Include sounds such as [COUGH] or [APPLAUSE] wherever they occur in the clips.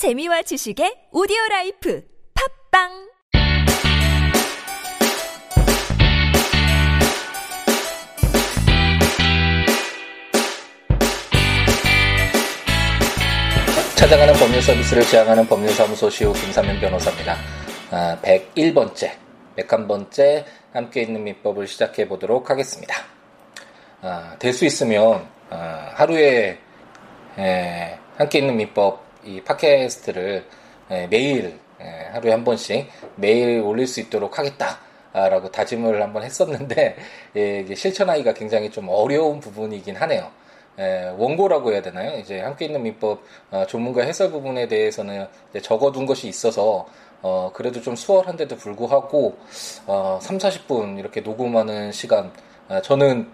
재미와 지식의 오디오 라이프 팟빵 찾아가는 법률 서비스를 지향하는 법률사무소 시우 김삼연 변호사입니다. 아, 101번째, 101번째 함께 읽는 민법을 시작해 보도록 하겠습니다. 아, 될 수 있으면 아, 하루에 에, 함께 있는 민법 이 팟캐스트를 에, 매일 에, 하루에 한 번씩 매일 올릴 수 있도록 하겠다라고 다짐을 한번 했었는데 [LAUGHS] 예, 이게 실천하기가 굉장히 좀 어려운 부분이긴 하네요. 에, 원고라고 해야 되나요? 이제 함께 있는 민법 어, 전문가 해설 부분에 대해서는 적어둔 것이 있어서 어, 그래도 좀 수월한데도 불구하고 어, 3, 40분 이렇게 녹음하는 시간 어, 저는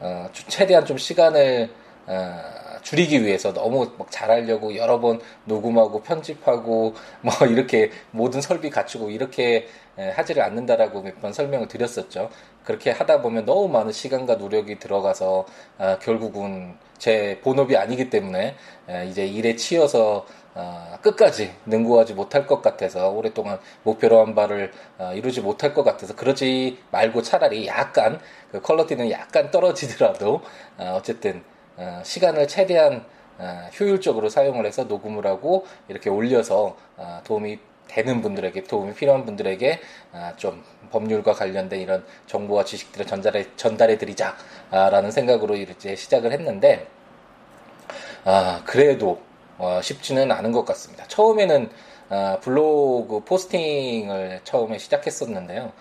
어, 최대한 좀 시간을 어, 줄이기 위해서 너무 막 잘하려고 여러 번 녹음하고 편집하고 [LAUGHS] 뭐 이렇게 모든 설비 갖추고 이렇게 에, 하지를 않는다라고 몇 번 설명을 드렸었죠. 그렇게 하다 보면 너무 많은 시간과 노력이 들어가서 아, 결국은 제 본업이 아니기 때문에 에, 이제 일에 치여서 어, 끝까지 능구하지 못할 것 같아서 오랫동안 목표로 한 바를 어, 이루지 못할 것 같아서 그러지 말고 차라리 약간 그 퀄러티는 약간 떨어지더라도 어, 어쨌든 어, 시간을 최대한 어, 효율적으로 사용을 해서 녹음을 하고 이렇게 올려서 어, 도움이 되는 분들에게 도움이 필요한 분들에게 좀 법률과 관련된 이런 정보와 지식들을 전달해 전달해 드리자라는 생각으로 이제 시작을 했는데 아 그래도 쉽지는 않은 것 같습니다. 처음에는 블로그 포스팅을 처음에 시작했었는데요.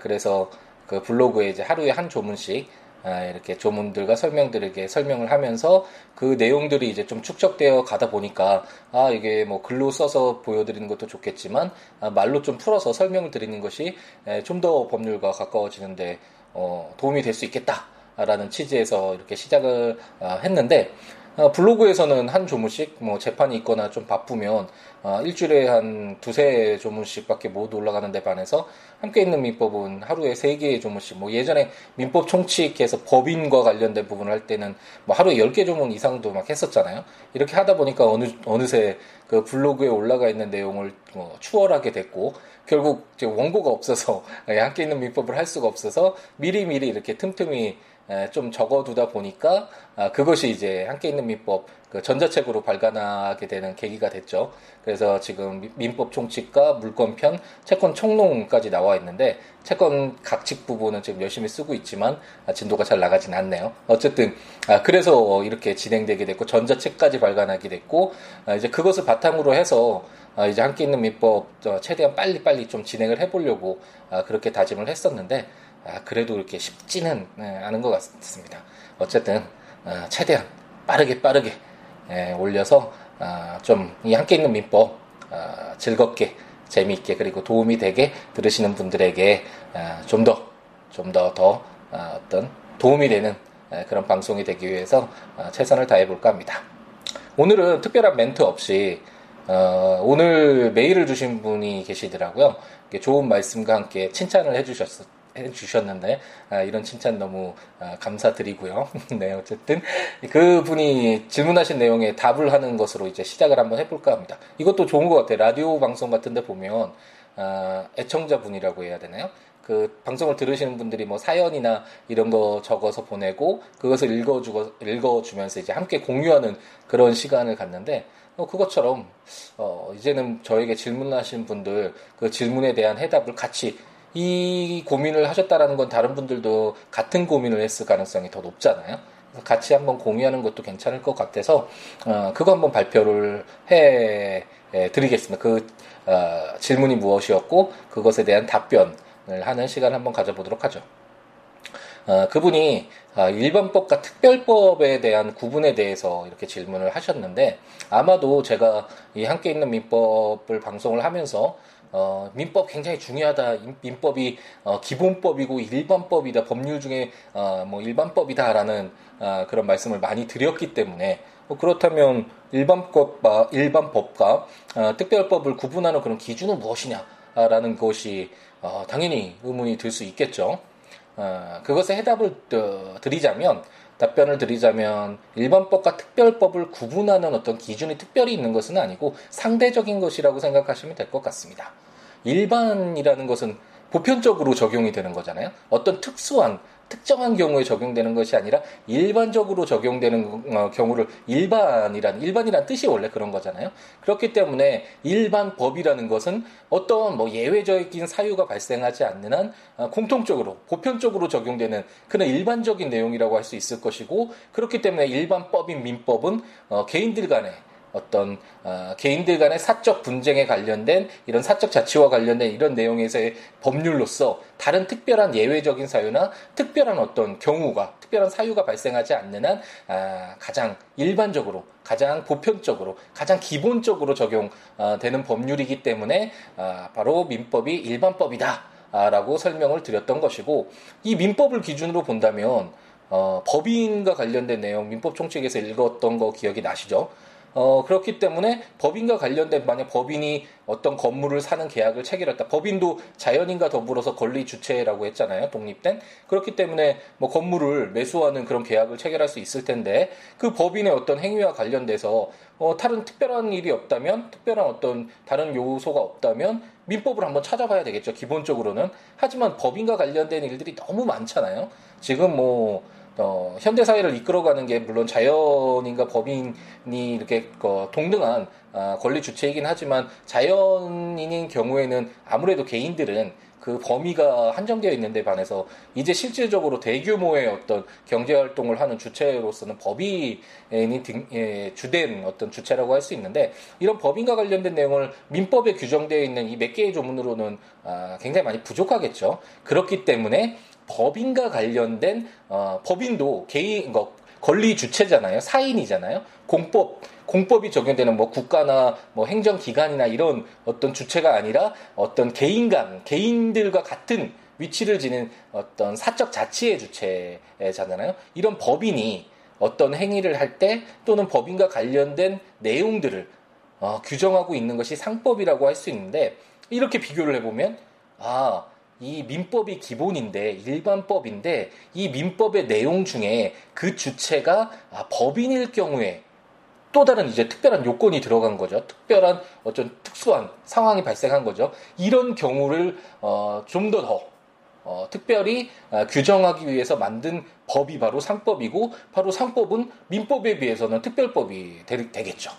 그래서 그 블로그에 이제 하루에 한 조문씩 아, 이렇게 조문들과 설명들에게 설명을 하면서 그 내용들이 이제 좀 축적되어 가다 보니까 아 이게 뭐 글로 써서 보여드리는 것도 좋겠지만 아, 말로 좀 풀어서 설명을 드리는 것이 좀 더 법률과 가까워지는데 어, 도움이 될 수 있겠다라는 취지에서 이렇게 시작을 아, 했는데 어, 블로그에서는 한 조문씩 뭐 재판이 있거나 좀 바쁘면 어, 일주일에 한 두세 조문씩밖에 못 올라가는 데 반해서 함께 있는 민법은 하루에 세 개의 조문씩 뭐 예전에 민법 총칙해서 법인과 관련된 부분을 할 때는 뭐 하루에 열 개 조문 이상도 막 했었잖아요. 이렇게 하다 보니까 어느 어느새 그 블로그에 올라가 있는 내용을 뭐 추월하게 됐고 결국 원고가 없어서 [LAUGHS] 함께 있는 민법을 할 수가 없어서 미리미리 이렇게 틈틈이 좀 적어두다 보니까 아, 그것이 이제 함께 있는 민법 그 전자책으로 발간하게 되는 계기가 됐죠. 그래서 지금 민법 총칙과 물권편, 채권 총론까지 나와 있는데 채권 각칙 부분은 지금 열심히 쓰고 있지만 아, 진도가 잘 나가진 않네요. 어쨌든 아, 그래서 이렇게 진행되게 됐고 전자책까지 발간하게 됐고 이제 그것을 바탕으로 해서 이제 함께 있는 민법 최대한 빨리 빨리 좀 진행을 해보려고 그렇게 다짐을 했었는데 아, 그래도 이렇게 쉽지는 네, 않은 것 같습니다. 어쨌든 아, 최대한 빠르게 빠르게 예, 올려서 아, 좀이 함께 있는 민법 아, 즐겁게 재미있게 그리고 도움이 되게 들으시는 분들에게 아, 좀더 좀 더더 더, 아, 어떤 도움이 되는 예, 그런 방송이 되기 위해서 아, 최선을 다해 볼까 합니다. 오늘은 특별한 멘트 없이 어, 오늘 메일을 주신 분이 계시더라고요. 좋은 말씀과 함께 칭찬을 해주셨, 해주셨는데 아, 이런 칭찬 너무 아, 감사드리고요. [LAUGHS] 네 어쨌든 그 분이 질문하신 내용에 답을 하는 것으로 이제 시작을 한번 해볼까 합니다. 이것도 좋은 것 같아요. 라디오 방송 같은데 보면 아, 애청자 분이라고 해야 되나요? 그 방송을 들으시는 분들이 뭐 사연이나 이런 거 적어서 보내고 그것을 읽어주고 읽어주면서 이제 함께 공유하는 그런 시간을 갖는데 어, 그것처럼 어, 이제는 저에게 질문하신 분들 그 질문에 대한 해답을 같이 이 고민을 하셨다라는 건 다른 분들도 같은 고민을 했을 가능성이 더 높잖아요. 같이 한번 공유하는 것도 괜찮을 것 같아서 어, 그거 한번 발표를 해 드리겠습니다. 그 어, 질문이 무엇이었고 그것에 대한 답변을 하는 시간 을 한번 가져보도록 하죠. 어, 그분이 어, 일반법과 특별법에 대한 구분에 대해서 이렇게 질문을 하셨는데 아마도 제가 이 함께 있는 민법을 방송을 하면서 어, 민법 굉장히 중요하다. 민법이 어, 기본법이고 일반법이다. 법률 중에 어, 뭐 일반법이다라는 어, 그런 말씀을 많이 드렸기 때문에 뭐 그렇다면 일반법과 일반법과 어, 특별법을 구분하는 그런 기준은 무엇이냐라는 것이 어, 당연히 의문이 들 수 있겠죠. 어, 그것에 해답을 어, 드리자면 답변을 드리자면 일반법과 특별법을 구분하는 어떤 기준이 특별히 있는 것은 아니고 상대적인 것이라고 생각하시면 될 것 같습니다. 일반이라는 것은 보편적으로 적용이 되는 거잖아요. 어떤 특수한 특정한 경우에 적용되는 것이 아니라 일반적으로 적용되는 어, 경우를 일반이란 일반이란 뜻이 원래 그런 거잖아요. 그렇기 때문에 일반 법이라는 것은 어떤 뭐 예외적인 사유가 발생하지 않는 한 어, 공통적으로 보편적으로 적용되는 그런 일반적인 내용이라고 할 수 있을 것이고 그렇기 때문에 일반 법인 민법은 어, 개인들 간에 어떤 어, 개인들 간의 사적 분쟁에 관련된 이런 사적 자치와 관련된 이런 내용에서의 법률로서 다른 특별한 예외적인 사유나 특별한 어떤 경우가 특별한 사유가 발생하지 않는 한 아, 가장 일반적으로 가장 보편적으로 가장 기본적으로 적용되는 어, 법률이기 때문에 아, 바로 민법이 일반법이다. 라고 설명을 드렸던 것이고 이 민법을 기준으로 본다면 어, 법인과 관련된 내용 민법 총칙에서 읽었던 거 기억이 나시죠? 어, 그렇기 때문에 법인과 관련된 만약 법인이 어떤 건물을 사는 계약을 체결했다. 법인도 자연인과 더불어서 권리 주체라고 했잖아요. 독립된. 그렇기 때문에 뭐 건물을 매수하는 그런 계약을 체결할 수 있을 텐데 그 법인의 어떤 행위와 관련돼서 어, 다른 특별한 일이 없다면 특별한 어떤 다른 요소가 없다면 민법을 한번 찾아봐야 되겠죠. 기본적으로는. 하지만 법인과 관련된 일들이 너무 많잖아요. 지금 뭐 어, 현대 사회를 이끌어가는 게 물론 자연인과 법인이 이렇게 어, 동등한 아, 권리 주체이긴 하지만 자연인인 경우에는 아무래도 개인들은 그 범위가 한정되어 있는데 반해서 이제 실질적으로 대규모의 어떤 경제 활동을 하는 주체로서는 법인이 등, 예, 주된 어떤 주체라고 할 수 있는데 이런 법인과 관련된 내용을 민법에 규정되어 있는 이 몇 개의 조문으로는 아, 굉장히 많이 부족하겠죠. 그렇기 때문에 법인과 관련된 어, 법인도 개인 거 권리 주체잖아요. 사인이잖아요. 공법 공법이 적용되는 뭐 국가나 뭐 행정기관이나 이런 어떤 주체가 아니라 어떤 개인 간 개인들과 같은 위치를 지닌 어떤 사적 자치의 주체잖아요. 이런 법인이 어떤 행위를 할 때 또는 법인과 관련된 내용들을 어, 규정하고 있는 것이 상법이라고 할 수 있는데 이렇게 비교를 해보면 아 이 민법이 기본인데 일반법인데 이 민법의 내용 중에 그 주체가 아, 법인일 경우에 또 다른 이제 특별한 요건이 들어간 거죠. 특별한 어떤 특수한 상황이 발생한 거죠. 이런 경우를 어, 좀 더 더, 어, 특별히 어, 규정하기 위해서 만든 법이 바로 상법이고 바로 상법은 민법에 비해서는 특별법이 되, 되겠죠.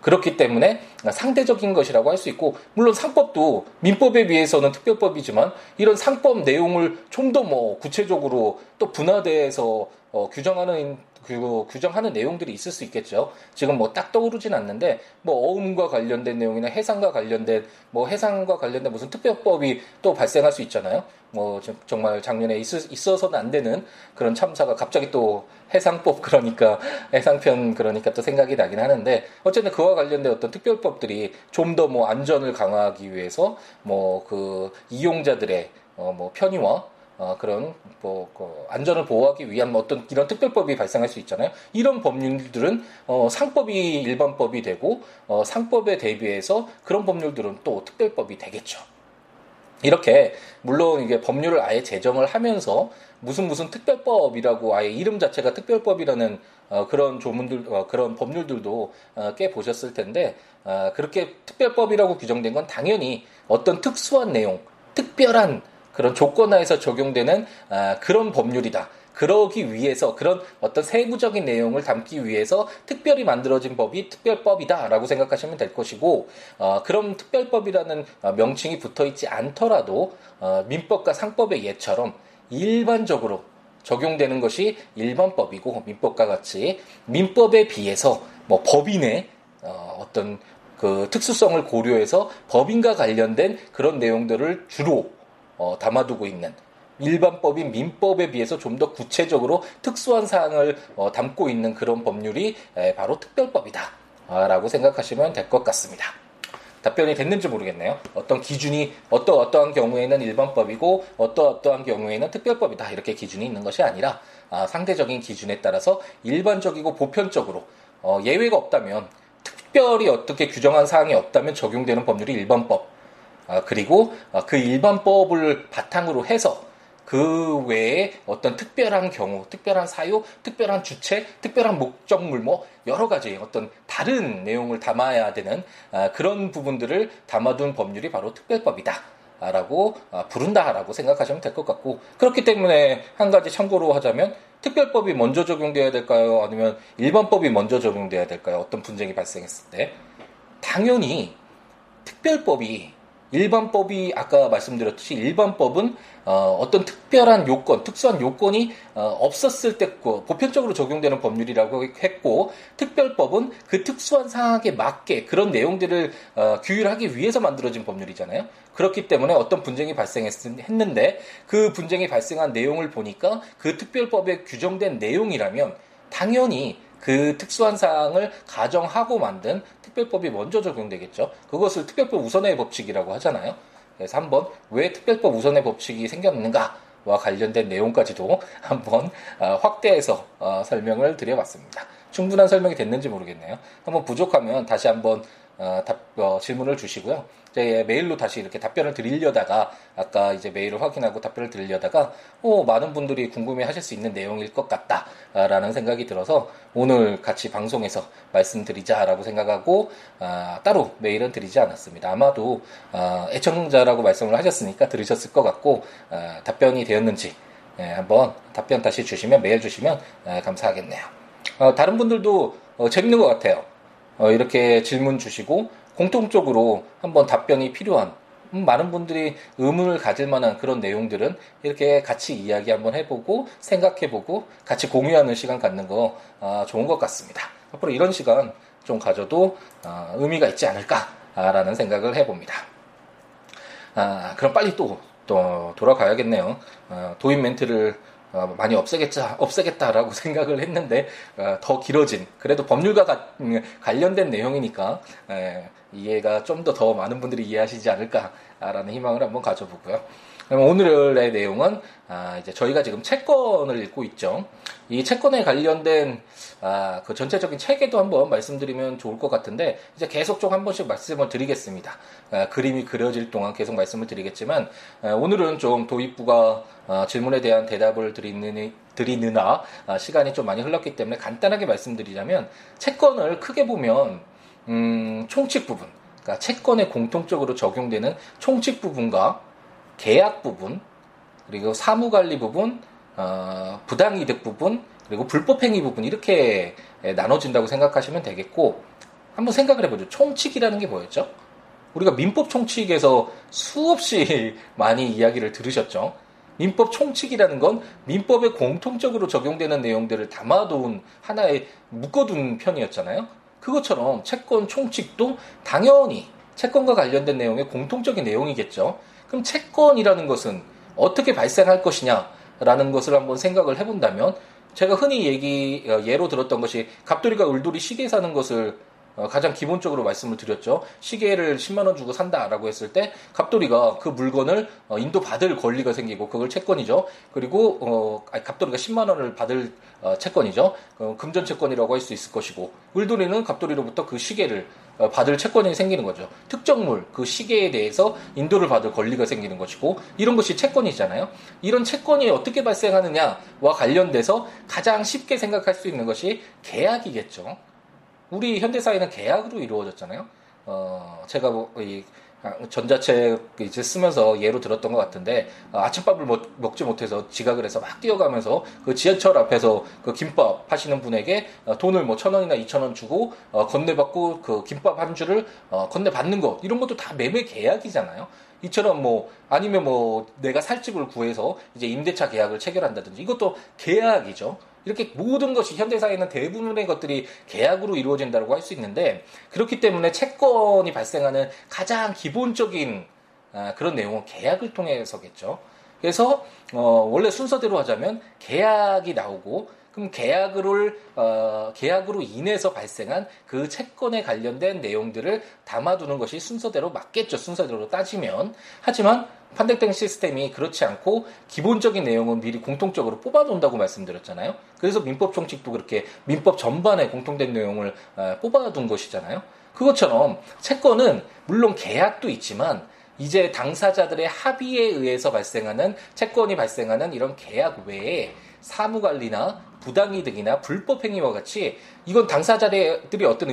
그렇기 때문에 상대적인 것이라고 할 수 있고 물론 상법도 민법에 비해서는 특별법이지만 이런 상법 내용을 좀 더 뭐 구체적으로 또 분화돼서 어, 규정하는 그 규정하는 내용들이 있을 수 있겠죠. 지금 뭐 딱 떠오르진 않는데 뭐 어음과 관련된 내용이나 해상과 관련된 뭐 해상과 관련된 무슨 특별법이 또 발생할 수 있잖아요. 뭐 정말 작년에 있, 있어서는 안 되는 그런 참사가 갑자기 또 해상법 [LAUGHS] 그러니까 해상편 그러니까 또 생각이 나긴 하는데 어쨌든 그와 관련된 어떤 특별법들이 좀 더 뭐 안전을 강화하기 위해서 뭐 그 이용자들의 어 뭐 편의와 어, 그런 뭐 그 안전을 보호하기 위한 뭐 어떤 이런 특별법이 발생할 수 있잖아요. 이런 법률들은 어, 상법이 일반법이 되고 어, 상법에 대비해서 그런 법률들은 또 특별법이 되겠죠. 이렇게 물론 이게 법률을 아예 제정을 하면서 무슨 무슨 특별법이라고 아예 이름 자체가 특별법이라는 어, 그런 조문들 어, 그런 법률들도 어, 꽤 보셨을 텐데 어, 그렇게 특별법이라고 규정된 건 당연히 어떤 특수한 내용, 특별한 그런 조건하에서 적용되는 아, 그런 법률이다. 그러기 위해서 그런 어떤 세부적인 내용을 담기 위해서 특별히 만들어진 법이 특별법이다라고 생각하시면 될 것이고 어, 그런 특별법이라는 어, 명칭이 붙어 있지 않더라도 어, 민법과 상법의 예처럼 일반적으로 적용되는 것이 일반법이고 민법과 같이 민법에 비해서 뭐 법인의 어, 어떤 그 특수성을 고려해서 법인과 관련된 그런 내용들을 주로 어, 담아두고 있는 일반법인 민법에 비해서 좀 더 구체적으로 특수한 사항을 어, 담고 있는 그런 법률이 에, 바로 특별법이다. 아, 라고 생각하시면 될 것 같습니다. 답변이 됐는지 모르겠네요. 어떤 기준이 어떠 어떠한 경우에는 일반법이고 어떠 어떠한 경우에는 특별법이다 이렇게 기준이 있는 것이 아니라 아, 상대적인 기준에 따라서 일반적이고 보편적으로 어, 예외가 없다면 특별히 어떻게 규정한 사항이 없다면 적용되는 법률이 일반법 아, 그리고 아, 그 일반법을 바탕으로 해서 그 외에 어떤 특별한 경우, 특별한 사유, 특별한 주체, 특별한 목적물 뭐 여러 가지 어떤 다른 내용을 담아야 되는 아, 그런 부분들을 담아둔 법률이 바로 특별법이다. 라고 아, 부른다라고 생각하시면 될 것 같고 그렇기 때문에 한 가지 참고로 하자면 특별법이 먼저 적용돼야 될까요? 아니면 일반법이 먼저 적용돼야 될까요? 어떤 분쟁이 발생했을 때 당연히 특별법이 일반법이 아까 말씀드렸듯이 일반법은 어, 떤 특별한 요건, 특수한 요건이 어, 없었을 때 보편적으로 적용되는 법률이라고 했고 특별법은 그 특수한 상황에 맞게 그런 내용들을 어, 규율하기 위해서 만들어진 법률이잖아요. 그렇기 때문에 어떤 분쟁이 발생했는데 그 분쟁이 발생한 내용을 보니까 그 특별법에 규정된 내용이라면 당연히 그 특수한 사항을 가정하고 만든 특별법이 먼저 적용되겠죠. 그것을 특별법 우선의 법칙이라고 하잖아요. 그래서 한번 왜 특별법 우선의 법칙이 생겼는가와 관련된 내용까지도 [LAUGHS] 한번 어, 확대해서 어, 설명을 드려봤습니다. 충분한 설명이 됐는지 모르겠네요. 한번 부족하면 다시 한번 어, 질문을 주시고요. 제 메일로 다시 이렇게 답변을 드리려다가 아까 이제 메일을 확인하고 답변을 드리려다가 오, 많은 분들이 궁금해 하실 수 있는 내용일 것 같다라는 생각이 들어서 오늘 같이 방송에서 말씀드리자라고 생각하고 아, 따로 메일은 드리지 않았습니다. 아마도 아, 애청자라고 말씀을 하셨으니까 들으셨을 것 같고 아, 답변이 되었는지 예, 한번 답변 다시 주시면 메일 주시면 아, 감사하겠네요. 어, 다른 분들도 어, 재밌는 것 같아요. 어, 이렇게 질문 주시고 공통적으로 한번 답변이 필요한 음, 많은 분들이 의문을 가질 만한 그런 내용들은 이렇게 같이 이야기 한번 해보고 생각해보고 같이 공유하는 시간 갖는 거 아, 좋은 것 같습니다. 앞으로 이런 시간 좀 가져도 아, 의미가 있지 않을까라는 생각을 해봅니다. 아, 그럼 빨리 또, 또 돌아가야겠네요. 아, 도입 멘트를 어, 많이 없애겠자, 없애겠다라고 [LAUGHS] 생각을 했는데, 어, 더 길어진, 그래도 법률과 가, 음, 관련된 내용이니까, 에, 이해가 좀 더 더 많은 분들이 이해하시지 않을까라는 희망을 한번 가져보고요. 그럼 오늘의 내용은 아, 이제 저희가 지금 채권을 읽고 있죠. 이 채권에 관련된 아, 그 전체적인 체계도 한번 말씀드리면 좋을 것 같은데 이제 계속 좀 한 번씩 말씀을 드리겠습니다. 아, 그림이 그려질 동안 계속 말씀을 드리겠지만 아, 오늘은 좀 도입부가 아, 질문에 대한 대답을 드리는 드리느나 아, 시간이 좀 많이 흘렀기 때문에 간단하게 말씀드리자면 채권을 크게 보면 음, 총칙 부분, 그러니까 채권에 공통적으로 적용되는 총칙 부분과 계약 부분, 그리고 사무관리 부분, 어, 부당이득 부분, 그리고 불법행위 부분 이렇게 나눠진다고 생각하시면 되겠고 한번 생각을 해보죠. 총칙이라는 게 뭐였죠? 우리가 민법 총칙에서 수없이 [LAUGHS] 많이 이야기를 들으셨죠. 민법 총칙이라는 건 민법에 공통적으로 적용되는 내용들을 담아둔 하나의 묶어둔 편이었잖아요. 그것처럼 채권 총칙도 당연히 채권과 관련된 내용의 공통적인 내용이겠죠. 그럼 채권이라는 것은 어떻게 발생할 것이냐라는 것을 한번 생각을 해본다면 제가 흔히 얘기 어, 예로 들었던 것이 갑돌이가 울돌이 시계 사는 것을 어, 가장 기본적으로 말씀을 드렸죠. 시계를 10만 원 주고 산다라고 했을 때 갑돌이가 그 물건을 어, 인도 받을 권리가 생기고 그걸 채권이죠. 그리고 어, 아니, 갑돌이가 10만 원을 받을 어, 채권이죠. 어, 금전 채권이라고 할 수 있을 것이고 물돌이는 갑돌이로부터 그 시계를 어, 받을 채권이 생기는 거죠. 특정물 그 시계에 대해서 인도를 받을 권리가 생기는 것이고 이런 것이 채권이잖아요. 이런 채권이 어떻게 발생하느냐와 관련돼서 가장 쉽게 생각할 수 있는 것이 계약이겠죠. 우리 현대사회는 계약으로 이루어졌잖아요. 어, 제가 뭐, 이, 전자책 이제 쓰면서 예로 들었던 것 같은데 어, 아침밥을 먹, 지 못해서 지각을 해서 막 뛰어가면서 그 지하철 앞에서 그 김밥 하시는 분에게 어, 돈을 뭐 천 원이나 이천 원 주고 어, 건네받고 그 김밥 한 줄을 어, 건네받는 것 이런 것도 다 매매 계약이잖아요. 이처럼 뭐 아니면 뭐 내가 살 집을 구해서 이제 임대차 계약을 체결한다든지 이것도 계약이죠. 이렇게 모든 것이 현대사회는 대부분의 것들이 계약으로 이루어진다고 할 수 있는데 그렇기 때문에 채권이 발생하는 가장 기본적인 아, 그런 내용은 계약을 통해서겠죠. 그래서 어, 원래 순서대로 하자면 계약이 나오고 그럼 계약을 어, 계약으로 인해서 발생한 그 채권에 관련된 내용들을 담아두는 것이 순서대로 맞겠죠. 순서대로 따지면 하지만 판택된 시스템이 그렇지 않고 기본적인 내용은 미리 공통적으로 뽑아놓는다고 말씀드렸잖아요. 그래서 민법 총칙도 그렇게 민법 전반에 공통된 내용을 어, 뽑아둔 것이잖아요. 그것처럼 채권은 물론 계약도 있지만 이제 당사자들의 합의에 의해서 발생하는 채권이 발생하는 이런 계약 외에 사무관리나 부당이득이나 불법행위와 같이 이건 당사자들이 어떤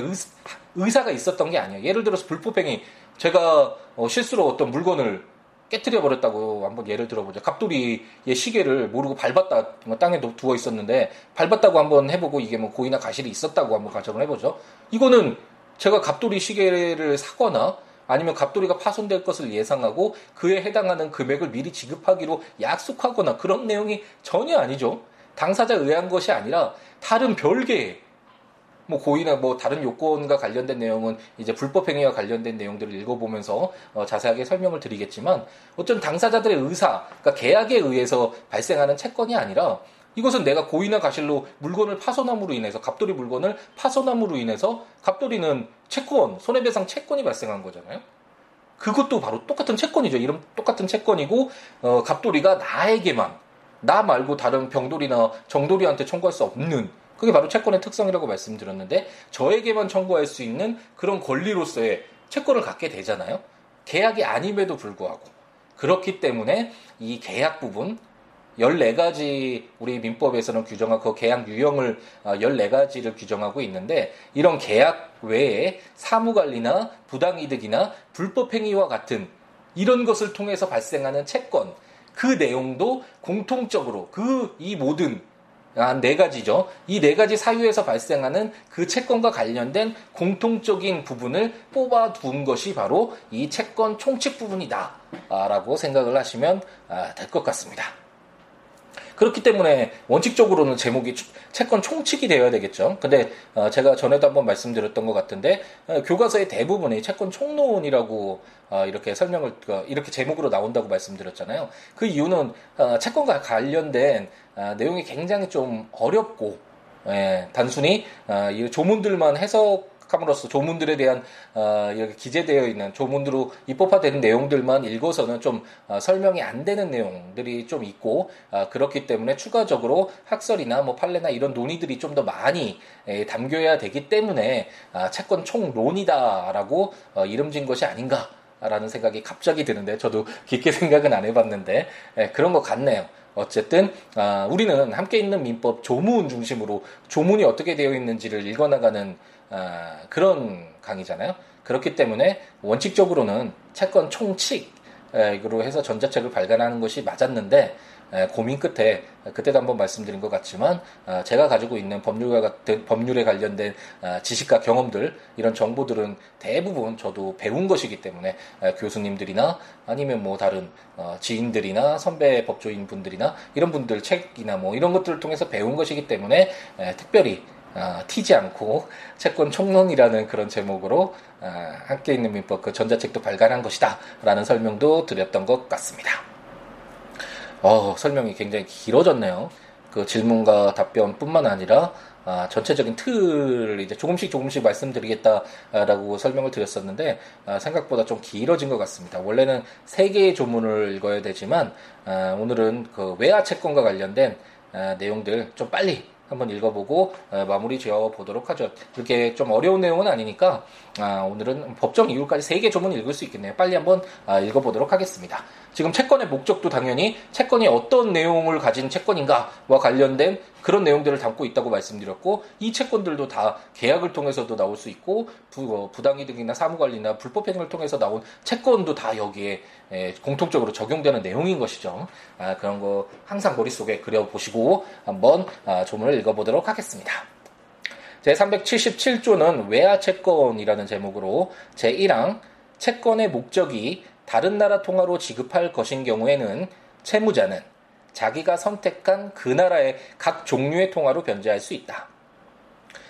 의사, 가 있었던 게 아니에요. 예를 들어서 불법행위 제가 어, 실수로 어떤 물건을 깨뜨려 버렸다고 한번 예를 들어보죠. 갑돌이의 시계를 모르고 밟았다 뭐 땅에 두어 있었는데 밟았다고 한번 해보고 이게 뭐 고의나 가실이 있었다고 한번 가정을 해보죠. 이거는 제가 갑돌이 시계를 사거나 아니면 갑돌이가 파손될 것을 예상하고 그에 해당하는 금액을 미리 지급하기로 약속하거나 그런 내용이 전혀 아니죠. 당사자 의한 것이 아니라 다른 별개의 뭐 고의나 뭐 다른 요건과 관련된 내용은 이제 불법 행위와 관련된 내용들을 읽어보면서 어 자세하게 설명을 드리겠지만 어떤 당사자들의 의사, 그러니까 계약에 의해서 발생하는 채권이 아니라 이것은 내가 고의나 가실로 물건을 파손함으로 인해서 갑돌이 물건을 파손함으로 인해서 갑돌이는 채권, 손해배상 채권이 발생한 거잖아요. 그것도 바로 똑같은 채권이죠. 이름 똑같은 채권이고 어, 갑돌이가 나에게만 나 말고 다른 병돌이나 정돌이한테 청구할 수 없는 그게 바로 채권의 특성이라고 말씀드렸는데 저에게만 청구할 수 있는 그런 권리로서의 채권을 갖게 되잖아요. 계약이 아님에도 불구하고 그렇기 때문에 이 계약 부분 14가지 우리 민법에서는 규정한 그 계약 유형을 14가지를 어, 규정하고 있는데 이런 계약 외에 사무관리나 부당이득이나 불법행위와 같은 이런 것을 통해서 발생하는 채권 그 내용도 공통적으로 그 이 모든 한 네 가지죠. 이 네 가지 사유에서 발생하는 그 채권과 관련된 공통적인 부분을 뽑아 둔 것이 바로 이 채권 총칙 부분이다라고 생각을 하시면 아, 될것 같습니다. 그렇기 때문에 원칙적으로는 제목이 채권 총칙이 되어야 되겠죠. 근데 어, 제가 전에도 한번 말씀드렸던 것 같은데 어, 교과서의 대부분이 채권 총론이라고 어, 이렇게 설명을 이렇게 제목으로 나온다고 말씀드렸잖아요. 그 이유는 채권과 관련된 내용이 굉장히 좀 어렵고 예, 단순히 조문들만 해석 함으로써 조문들에 대한 어, 이렇게 기재되어 있는 조문으로 입법화되는 내용들만 읽어서는 좀 어, 설명이 안 되는 내용들이 좀 있고 어, 그렇기 때문에 추가적으로 학설이나 뭐 판례나 이런 논의들이 좀 더 많이 에, 담겨야 되기 때문에 아, 채권 총론이다라고 어, 이름 진 것이 아닌가. 라는 생각이 갑자기 드는데 저도 [LAUGHS] 깊게 생각은 안 해봤는데 에, 그런 것 같네요. 어쨌든 아, 우리는 함께 있는 민법 조문 중심으로 조문이 어떻게 되어 있는지를 읽어나가는 아, 그런 강의잖아요. 그렇기 때문에 원칙적으로는 채권 총칙으로 해서 전자책을 발간하는 것이 맞았는데 고민 끝에 그때도 한번 말씀드린 것 같지만 아, 제가 가지고 있는 법률과 같은 법률에 관련된 아, 지식과 경험들 이런 정보들은 대부분 저도 배운 것이기 때문에 교수님들이나 아니면 뭐 다른 어, 지인들이나 선배 법조인 분들이나 이런 분들 책이나 뭐 이런 것들을 통해서 배운 것이기 때문에 특별히 아, 튀지 않고 채권 총론이라는 그런 제목으로 아, 함께 있는 민법 그 전자책도 발간한 것이다 라는 설명도 드렸던 것 같습니다. 어, 설명이 굉장히 길어졌네요. 그 질문과 답변뿐만 아니라 아, 전체적인 틀을 이제 조금씩 조금씩 말씀드리겠다라고 설명을 드렸었는데 아, 생각보다 좀 길어진 것 같습니다. 원래는 세 개의 조문을 읽어야 되지만 아, 오늘은 그 외화 채권과 관련된 아, 내용들 좀 빨리 한번 읽어보고 어, 마무리 지어 보도록 하죠. 그렇게 좀 어려운 내용은 아니니까 아, 오늘은 법정 이유까지 세개 조문 읽을 수 있겠네요. 빨리 한번 아, 읽어보도록 하겠습니다. 지금 채권의 목적도 당연히 채권이 어떤 내용을 가진 채권인가와 관련된 그런 내용들을 담고 있다고 말씀드렸고 이 채권들도 다 계약을 통해서도 나올 수 있고 부, 어, 부당이득이나 사무관리나 불법행위를 통해서 나온 채권도 다 여기에 에, 공통적으로 적용되는 내용인 것이죠. 아, 그런 거 항상 머릿속에 그려보시고 한번 아, 조문을 읽어보도록 하겠습니다. 제377조는 외화 채권이라는 제목으로 제1항 채권의 목적이 다른 나라 통화로 지급할 것인 경우에는 채무자는 자기가 선택한 그 나라의 각 종류의 통화로 변제할 수 있다.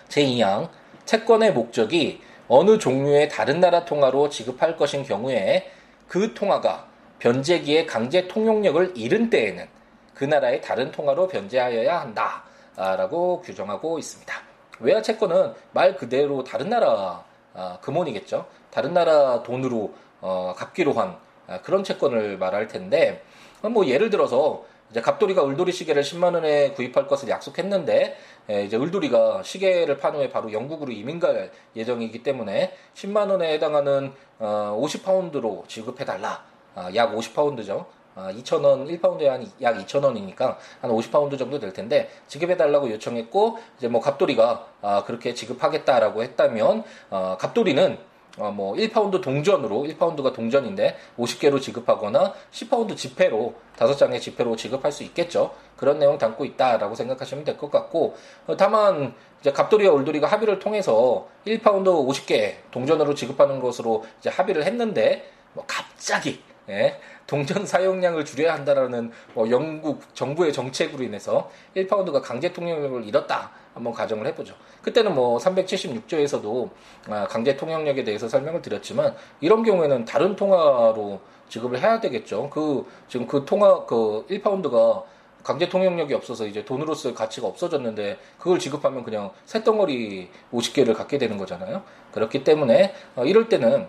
제2항 채권의 목적이 어느 종류의 다른 나라 통화로 지급할 것인 경우에 그 통화가 변제기의 강제 통용력을 잃은 때에는 그 나라의 다른 통화로 변제하여야 한다. 라고 규정하고 있습니다. 외화 채권은 말 그대로 다른 나라 아, 금원이겠죠. 다른 나라 돈으로 어, 갚기로 한 아, 그런 채권을 말할 텐데 뭐 예를 들어서 이제 갑돌이가 울돌이 시계를 10만 원에 구입할 것을 약속했는데 예, 이제 울돌이가 시계를 판 후에 바로 영국으로 이민 갈 예정이기 때문에 10만 원에 해당하는 어, 50파운드로 지급해 달라. 아, 약 50파운드죠. 아, 2,000원, 1파운드에 한 약 2,000원이니까 한 50파운드 정도 될 텐데 지급해달라고 요청했고 이제 뭐 갑돌이가 아, 그렇게 지급하겠다라고 했다면 어, 갑돌이는 어, 뭐 1파운드 동전으로 1파운드가 동전인데 50개로 지급하거나 10파운드 지폐로 5장의 지폐로 지급할 수 있겠죠. 그런 내용 담고 있다라고 생각하시면 될 것 같고 어, 다만 이제 갑돌이와 을돌이가 합의를 통해서 1파운드 50개 동전으로 지급하는 것으로 이제 합의를 했는데 뭐 갑자기 예, 동전 사용량을 줄여야 한다라는 뭐 영국 정부의 정책으로 인해서 1파운드가 강제 통용력을 잃었다. 한번 가정을 해보죠. 그때는 뭐 376조에서도 아, 강제 통용력에 대해서 설명을 드렸지만 이런 경우에는 다른 통화로 지급을 해야 되겠죠. 그 지금 그 통화 그 1파운드가 강제 통용력이 없어서 이제 돈으로 쓸 가치가 없어졌는데 그걸 지급하면 그냥 새덩어리 50개를 갖게 되는 거잖아요. 그렇기 때문에 어, 이럴 때는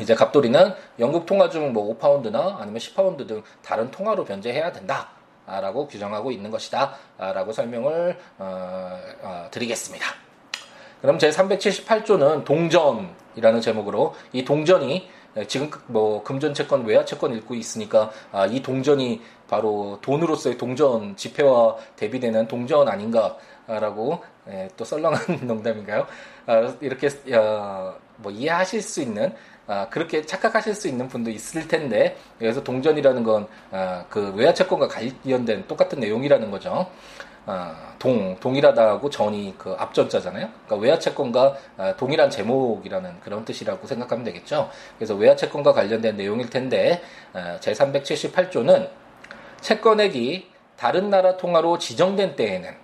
이제 갑돌이는 영국 통화 중 뭐 5파운드나 아니면 10파운드 등 다른 통화로 변제해야 된다. 라고 규정하고 있는 것이다. 라고 설명을 어, 어, 드리겠습니다. 그럼 제 378조는 동전이라는 제목으로 이 동전이 지금 뭐 금전 채권, 외화 채권 읽고 있으니까 아, 이 동전이 바로 돈으로서의 동전 지폐와 대비되는 동전 아닌가라고 예, 또 썰렁한 [LAUGHS] 농담인가요? 아, 이렇게 어, 뭐 이해하실 수 있는 아, 그렇게 착각하실 수 있는 분도 있을 텐데 그래서 동전이라는 건그 아, 외화 채권과 관련된 똑같은 내용이라는 거죠. 아, 동 동일하다고 전이 그 앞전자잖아요. 그러니까 외화 채권과 아, 동일한 제목이라는 그런 뜻이라고 생각하면 되겠죠. 그래서 외화 채권과 관련된 내용일 텐데 아, 제 378조는 채권액이 다른 나라 통화로 지정된 때에는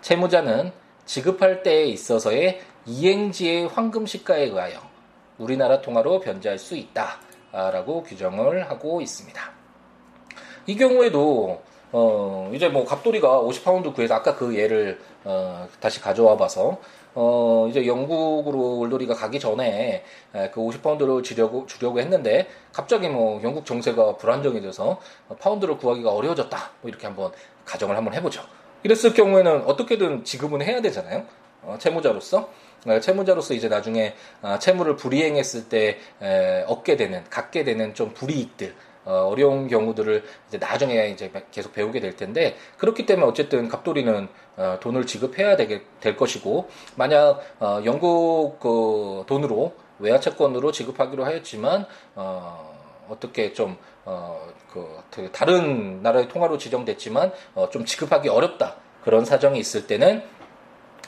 채무자는 지급할 때에 있어서의 이행지의 황금 시가에 의하여 우리나라 통화로 변제할 수 있다라고 규정을 하고 있습니다. 이 경우에도 어 이제 뭐 갑돌이가 50파운드 구해서 아까 그 예를 어 다시 가져와 봐서 어 이제 영국으로 울돌이가 가기 전에 그 50파운드를 주려고 주려고 했는데 갑자기 뭐 영국 정세가 불안정해져서 파운드를 구하기가 어려워졌다. 뭐 이렇게 한번 가정을 한번 해보죠. 이랬을 경우에는 어떻게든 지급은 해야 되잖아요. 어, 채무자로서 어, 채무자로서 이제 나중에 어, 채무를 불이행했을 때 얻게 되는 갖게 되는 좀 불이익들 어, 려운 경우들을 이제 나중에 이제 계속 배우게 될 텐데 그렇기 때문에 어쨌든 갑돌이는 어, 돈을 지급해야 되게 될 것이고 만약 어, 영국 그 돈으로 외화 채권으로 지급하기로 하였지만 어, 어떻게 좀 어, 그, 그 다른 나라의 통화로 지정됐지만 어, 좀 지급하기 어렵다. 그런 사정이 있을 때는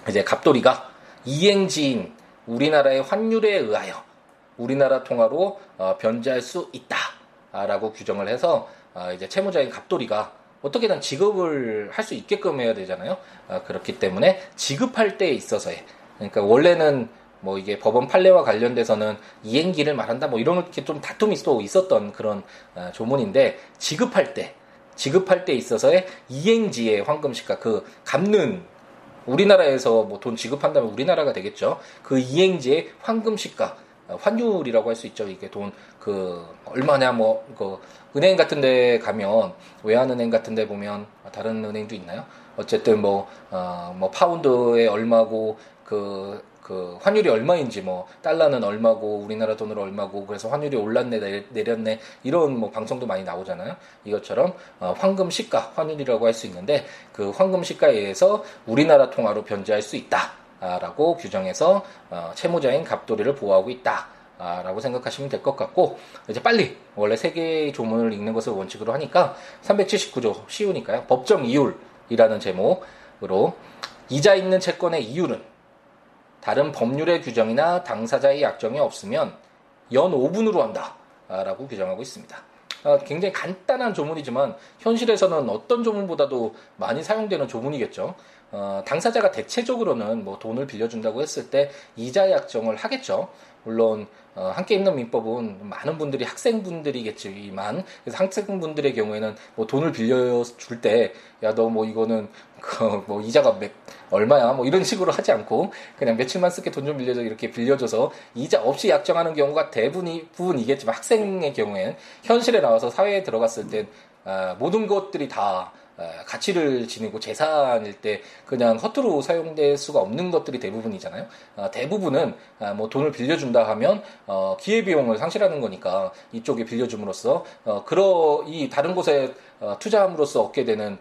이제 갑돌이가 이행지인 우리나라의 환율에 의하여 우리나라 통화로 어, 변제할 수 있다라고 규정을 해서 어, 이제 채무자인 갑돌이가 어떻게든 지급을 할 수 있게끔 해야 되잖아요. 어, 그렇기 때문에 지급할 때에 있어서의 그러니까 원래는 뭐 이게 법원 판례와 관련돼서는 이행기를 말한다 뭐 이런 게좀 다툼이 또 있었던 그런 어, 조문인데 지급할 때 지급할 때 있어서의 이행지의 황금시가 그 갚는 우리나라에서 뭐 돈 지급한다면 우리나라가 되겠죠. 그 이행지의 황금 시가 어, 환율이라고 할 수 있죠. 이게 돈 그 얼마냐 뭐 그 은행 같은 데 가면 외환은행 같은 데 보면 다른 은행도 있나요? 어쨌든 뭐 어뭐 어, 뭐 파운드에 얼마고 그 그 환율이 얼마인지 뭐 달러는 얼마고 우리나라 돈으로 얼마고 그래서 환율이 올랐네 내렸네 이런 뭐 방송도 많이 나오잖아요. 이것처럼 어, 황금 시가 환율이라고 할 수 있는데 그 황금 시가에 의해서 우리나라 통화로 변제할 수 있다라고 규정해서 어, 채무자인 갑돌이를 보호하고 있다. 라고 생각하시면 될 것 같고 이제 빨리 원래 세 개의 조문을 읽는 것을 원칙으로 하니까 379조 쉬우니까요 법정 이율이라는 제목으로 이자 있는 채권의 이율은 다른 법률의 규정이나 당사자의 약정이 없으면 연 5분으로 한다. 라고 규정하고 있습니다. 아, 굉장히 간단한 조문이지만 현실에서는 어떤 조문보다도 많이 사용되는 조문이겠죠. 어, 당사자가 대체적으로는 뭐 돈을 빌려준다고 했을 때 이자 약정을 하겠죠. 물론 어, 함께 있는 민법은 많은 분들이 학생분들이겠지만 그래서 학생분들의 경우에는 뭐 돈을 빌려 줄 때 야 너 뭐 이거는 [LAUGHS] 그 뭐 이자가 몇, 얼마야? 뭐 이런 식으로 하지 않고 그냥 며칠만 쓸게 돈 좀 빌려줘 이렇게 빌려줘서 이자 없이 약정하는 경우가 대부분이 부분이겠지만 학생의 경우에는 현실에 나와서 사회에 들어갔을 땐 모든 것들이 다 가치를 지니고 재산일 때 그냥 허투루 사용될 수가 없는 것들이 대부분이잖아요. 대부분은 뭐 돈을 빌려준다 하면 어, 기회비용을 상실하는 거니까 이쪽에 빌려줌으로써 어, 그러 이 다른 곳에 어, 투자함으로써 얻게 되는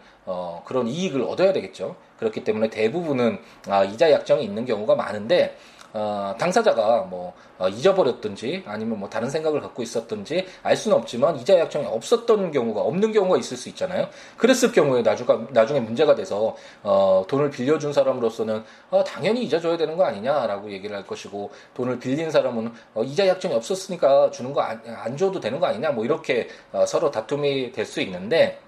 그런 이익을 얻어야 되겠죠. 그렇기 때문에 대부분은 아, 이자 약정이 있는 경우가 많은데 어, 당사자가 뭐 어, 잊어버렸든지 아니면 뭐 다른 생각을 갖고 있었든지 알 수는 없지만 이자 약정이 없었던 경우가 없는 경우가 있을 수 있잖아요. 그랬을 경우에 나중에 나중에 문제가 돼서 어, 돈을 빌려준 사람으로서는 어, 당연히 이자 줘야 되는 거 아니냐라고 얘기를 할 것이고 돈을 빌린 사람은 어, 이자 약정이 없었으니까 주는 거안 줘도 되는 거 아니냐 뭐 이렇게 어, 서로 다툼이 될 수 있는데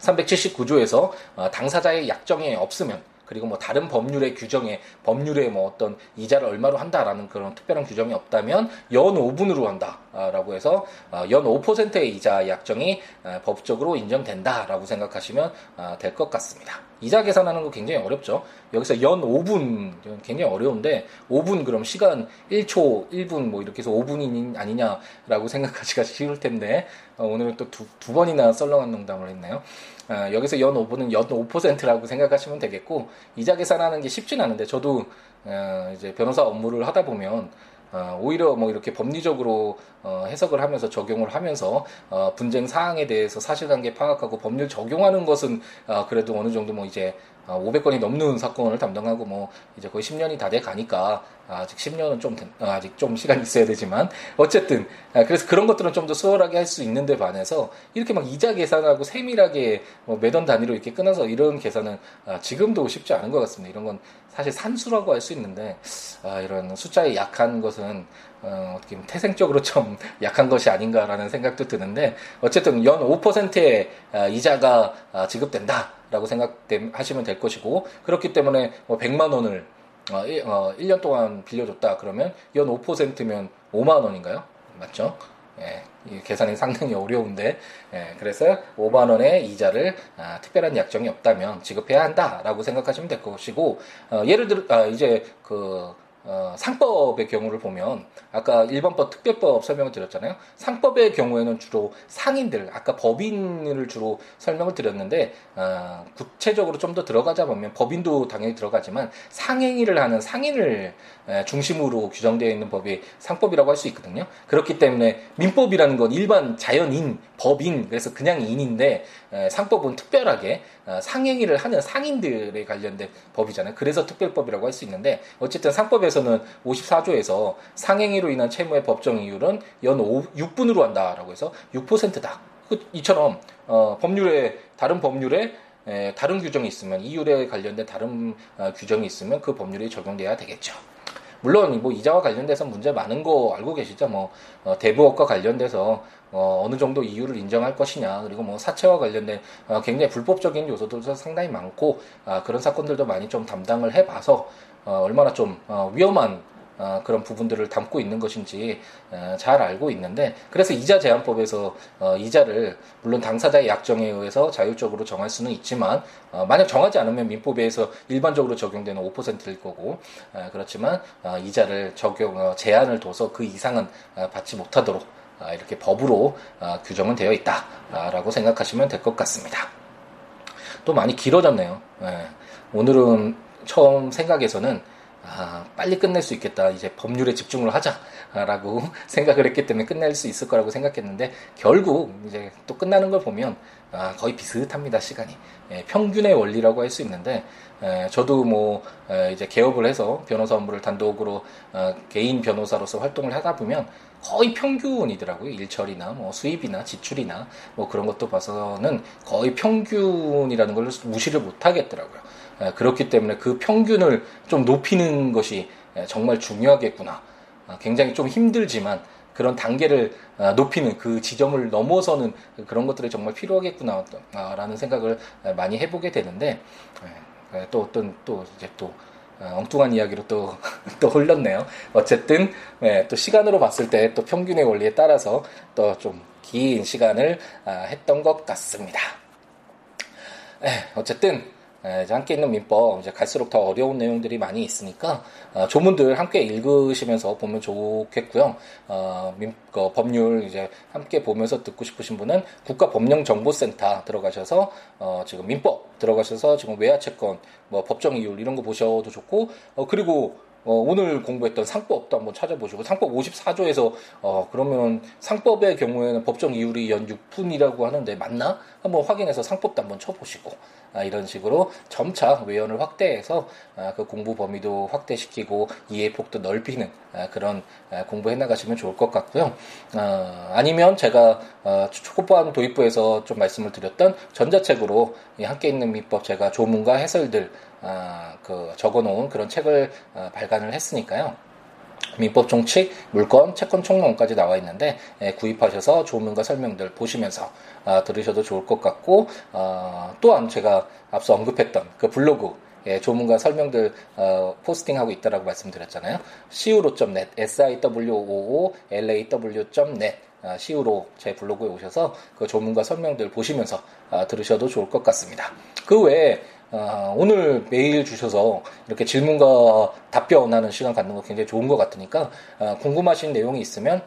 379조에서 어, 당사자의 약정이 없으면 그리고 뭐 다른 법률의 규정에 법률에 뭐 어떤 이자를 얼마로 한다라는 그런 특별한 규정이 없다면 연 5분으로 한다라고 해서 어, 연 5%의 이자 약정이 어, 법적으로 인정된다라고 생각하시면 어, 될것 같습니다. 이자 계산하는 거 굉장히 어렵죠. 여기서 연 5분 굉장히 어려운데 5분 그럼 시간 1초, 1분 뭐 이렇게 해서 5분이 아니냐라고 생각하기가 쉬울 텐데 오늘은 또 두 두 번이나 썰렁한 농담을 했네요. 어, 여기서 연 5분은 연 5%라고 생각하시면 되겠고 이자 계산하는 게 쉽진 않은데 저도 어, 이제 변호사 업무를 하다 보면 어, 오히려 뭐 이렇게 법리적으로 어, 해석을 하면서 적용을 하면서 어, 분쟁 사항에 대해서 사실관계 파악하고 법률 적용하는 것은 어, 그래도 어느 정도 뭐 이제 500건이 어, 넘는 사건을 담당하고 뭐 이제 거의 10년이 다 돼 가니까 아직 10년은 좀 어, 아직 좀 시간이 있어야 되지만 어쨌든 아, 그래서 그런 것들은 좀 더 수월하게 할 수 있는데 반해서 이렇게 막 이자 계산하고 세밀하게 뭐 매던 단위로 이렇게 끊어서 이런 계산은 아, 지금도 쉽지 않은 것 같습니다. 이런 건 사실 산수라고 할 수 있는데 아, 이런 숫자에 약한 것은 어, 어떻게 보면 태생적으로 좀 [LAUGHS] 약한 것이 아닌가라는 생각도 드는데 어쨌든 연 5%의 이자가 지급된다라고 생각하시면 될 것이고 그렇기 때문에 뭐 100만 원을 어, 1, 어, 1년 동안 빌려줬다 그러면 연 5%면 5만 원인가요? 맞죠? 예, 계산이 상당히 어려운데 예, 그래서 5만 원의 이자를 아, 특별한 약정이 없다면 지급해야 한다라고 생각하시면 될 것이고 어, 예를 들어 아, 이제 그 어, 상법의 경우를 보면 아까 일반법 특별법 설명을 드렸잖아요. 상법의 경우에는 주로 상인들 아까 법인을 주로 설명을 드렸는데 어, 구체적으로 좀 더 들어가자 보면 법인도 당연히 들어가지만 상행위를 하는 상인을 에, 중심으로 규정되어 있는 법이 상법이라고 할 수 있거든요. 그렇기 때문에 민법이라는 건 일반 자연인 법인 그래서 그냥 인인데 에, 상법은 특별하게 어, 상행위를 하는 상인들에 관련된 법이잖아요. 그래서 특별법이라고 할 수 있는데 어쨌든 상법에서는 54조에서 상행위로 인한 채무의 법정 이율은 연 5, 6분으로 한다라고 해서 6%다. 그, 이처럼 어, 법률에 다른 법률에 에, 다른 규정이 있으면 이율에 관련된 다른 어, 규정이 있으면 그 법률이 적용돼야 되겠죠. 물론 뭐 이자와 관련돼서 문제 많은 거 알고 계시죠? 뭐 어, 대부업과 관련돼서 어, 어느 정도 이유를 인정할 것이냐. 그리고 뭐 사채와 관련된 어, 굉장히 불법적인 요소들도 상당히 많고 아, 그런 사건들도 많이 좀 담당을 해봐서 어, 얼마나 좀 어, 위험한 어, 그런 부분들을 담고 있는 것인지 어, 잘 알고 있는데 그래서 이자 제한법에서 어, 이자를 물론 당사자의 약정에 의해서 자율적으로 정할 수는 있지만 어, 만약 정하지 않으면 민법에서 일반적으로 적용되는 5%일 거고 어, 그렇지만 어, 이자를 적용 어, 제한을 둬서 그 이상은 어, 받지 못하도록 어, 이렇게 법으로 어, 규정은 되어 있다라고 생각하시면 될 것 같습니다. 또 많이 길어졌네요. 예. 오늘은 처음 생각에서는 아, 빨리 끝낼 수 있겠다. 이제 법률에 집중을 하자라고 [LAUGHS] 생각을 했기 때문에 끝낼 수 있을 거라고 생각했는데 결국 이제 또 끝나는 걸 보면 아, 거의 비슷합니다. 시간이 예, 평균의 원리라고 할 수 있는데 에, 저도 뭐 에, 이제 개업을 해서 변호사 업무를 단독으로 어, 개인 변호사로서 활동을 하다 보면 거의 평균이더라고요. 일처리나 뭐 수입이나 지출이나 뭐 그런 것도 봐서는 거의 평균이라는 걸 무시를 못 하겠더라고요. 그렇기 때문에 그 평균을 좀 높이는 것이 정말 중요하겠구나. 아, 굉장히 좀 힘들지만 그런 단계를 아, 높이는 그 지점을 넘어서는 그런 것들이 정말 필요하겠구나라는 생각을 많이 해보게 되는데 또 어떤 또 이제 또 어, 엉뚱한 이야기로 또, [LAUGHS] 또 흘렀네요. 어쨌든, 또 시간으로 봤을 때 또 평균의 원리에 따라서 또 좀 긴 시간을 아, 했던 것 같습니다. 어쨌든, 함께 있는 민법 이제 갈수록 더 어려운 내용들이 많이 있으니까 어, 조문들 함께 읽으시면서 보면 좋겠고요. 어, 민, 그 법률 이제 함께 보면서 듣고 싶으신 분은 국가법령정보센터 들어가셔서 어, 지금 민법 들어가셔서 지금 외화채권, 뭐 법정 이율 이런 거 보셔도 좋고 어, 그리고 어, 오늘 공부했던 상법도 한번 찾아보시고 상법 54조에서 어, 그러면 상법의 경우에는 법정 이율이 연 6분이라고 하는데 맞나? 한번 확인해서 상법도 한번 쳐보시고 아, 이런 식으로 점차 외연을 확대해서 아, 그 공부 범위도 확대시키고 이해 폭도 넓히는 아, 그런 아, 공부해 나가시면 좋을 것 같고요. 아, 아니면 제가 어, 초급반 도입부에서 좀 말씀을 드렸던 전자책으로 함께 있는 민법 제가 조문과 해설들 아, 그 적어놓은 그런 책을 아, 발간을 했으니까요. 민법 총칙, 물권, 채권 총론까지 나와 있는데 예, 구입하셔서 조문과 설명들 보시면서 아, 들으셔도 좋을 것 같고 어, 또한 제가 앞서 언급했던 그 블로그 예, 조문과 설명들 어, 포스팅하고 있다라고 말씀드렸잖아요. siwo.net, siwo.law.net 아, 시우로 제 블로그에 오셔서 그 조문과 설명들 보시면서 아, 들으셔도 좋을 것 같습니다. 그 외에 어, 오늘 메일 주셔서 이렇게 질문과 답변하는 시간 갖는 거 굉장히 좋은 것 같으니까 어, 궁금하신 내용이 있으면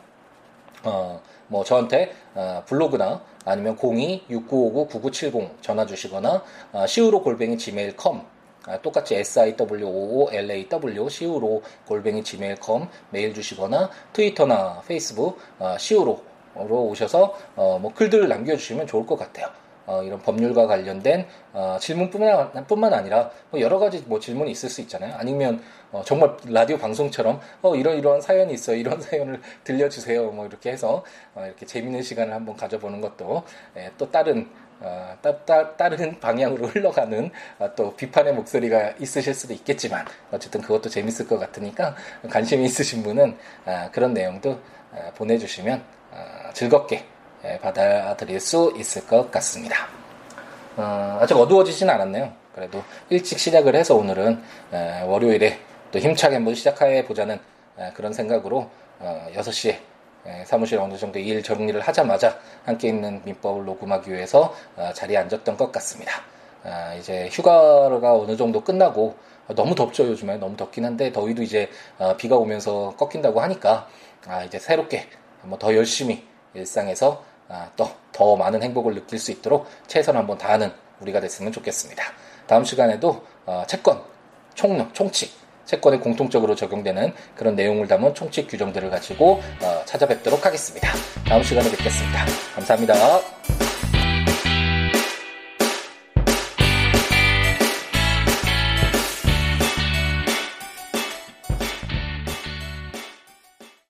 어, 뭐 저한테 어, 블로그나 아니면 02-6959-9970 전화 주시거나 어, 시우로 골뱅이 gmail.com 아, 똑같이 siwoolaw 시우로 골뱅이 gmail.com 메일 주시거나 트위터나 페이스북 어, 시우로로 오셔서 어, 뭐 글들을 남겨주시면 좋을 것 같아요. 어, 이런 법률과 관련된 어, 질문뿐만 뿐만 아니라 뭐 여러 가지 뭐 질문이 있을 수 있잖아요. 아니면 어, 정말 라디오 방송처럼 어, 이런 이런 사연이 있어요. 이런 [LAUGHS] 사연을 들려주세요. 뭐 이렇게 해서 어, 이렇게 재밌는 시간을 한번 가져보는 것도 예, 또 다른 어, 따, 따, 다른 [LAUGHS] 방향으로 흘러가는 어, 또 비판의 목소리가 있으실 수도 있겠지만 어쨌든 그것도 재밌을 것 같으니까 관심이 있으신 분은 어, 그런 내용도 어, 보내주시면 어, 즐겁게 예, 받아들일 수 있을 것 같습니다. 어, 아직 어두워지진 않았네요. 그래도 일찍 시작을 해서 오늘은 에, 월요일에 또 힘차게 한번 시작해 보자는 그런 생각으로 어, 6시에 사무실 어느 정도 일 정리를 하자마자 함께 있는 민법을 녹음하기 위해서 어, 자리에 앉았던 것 같습니다. 아, 이제 휴가가 어느 정도 끝나고 너무 덥죠 요즘에 너무 덥긴 한데 더위도 이제 어, 비가 오면서 꺾인다고 하니까 아, 이제 새롭게 한번 더 열심히 일상에서 아, 또 더 많은 행복을 느낄 수 있도록 최선 한번 다하는 우리가 됐으면 좋겠습니다. 다음 시간에도 어, 채권, 총론, 총칙, 채권에 공통적으로 적용되는 그런 내용을 담은 총칙 규정들을 가지고 어, 찾아뵙도록 하겠습니다. 다음 시간에 뵙겠습니다. 감사합니다.